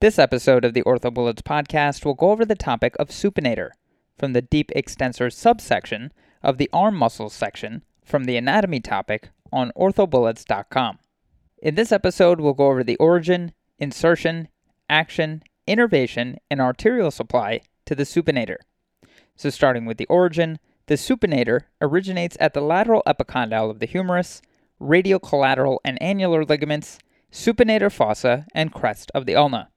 This episode of the OrthoBullets podcast will go over the topic of supinator from the deep extensor subsection of the arm muscles section from the anatomy topic on orthobullets.com. In this episode, we'll go over the origin, insertion, action, innervation, and arterial supply to the supinator. So, starting with the origin, the supinator originates at the lateral epicondyle of the humerus, radial collateral and annular ligaments, supinator fossa, and crest of the ulna.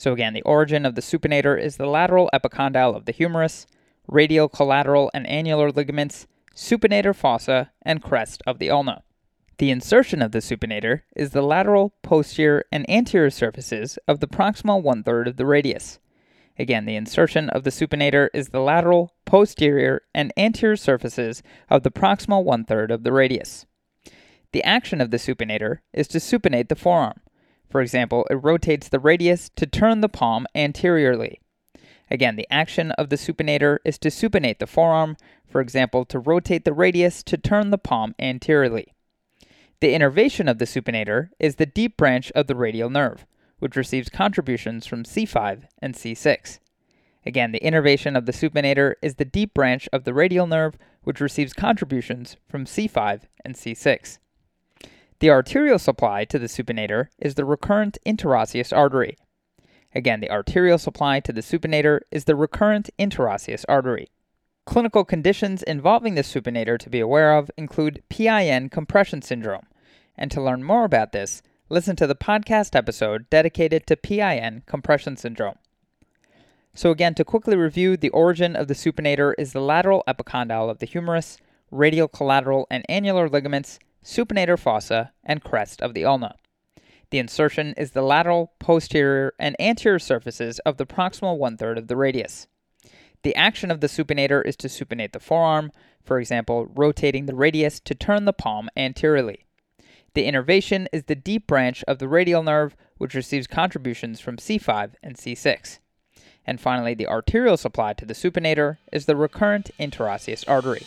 So, again, the origin of the supinator is the lateral epicondyle of the humerus, radial collateral and annular ligaments, supinator fossa, and crest of the ulna. The insertion of the supinator is the lateral, posterior, and anterior surfaces of the proximal one third of the radius. Again, the insertion of the supinator is the lateral, posterior, and anterior surfaces of the proximal one third of the radius. The action of the supinator is to supinate the forearm. For example, it rotates the radius to turn the palm anteriorly. Again, the action of the supinator is to supinate the forearm, for example, to rotate the radius to turn the palm anteriorly. The innervation of the supinator is the deep branch of the radial nerve, which receives contributions from C5 and C6. Again, the innervation of the supinator is the deep branch of the radial nerve, which receives contributions from C5 and C6. The arterial supply to the supinator is the recurrent interosseous artery. Again, the arterial supply to the supinator is the recurrent interosseous artery. Clinical conditions involving the supinator to be aware of include PIN compression syndrome. And to learn more about this, listen to the podcast episode dedicated to PIN compression syndrome. So, again, to quickly review, the origin of the supinator is the lateral epicondyle of the humerus, radial collateral and annular ligaments, supinator fossa, and crest of the ulna. The insertion is the lateral, posterior, and anterior surfaces of the proximal one third of the radius. The action of the supinator is to supinate the forearm, for example, rotating the radius to turn the palm anteriorly. The innervation is the deep branch of the radial nerve, which receives contributions from C5 and C6. And finally, the arterial supply to the supinator is the recurrent interosseous artery.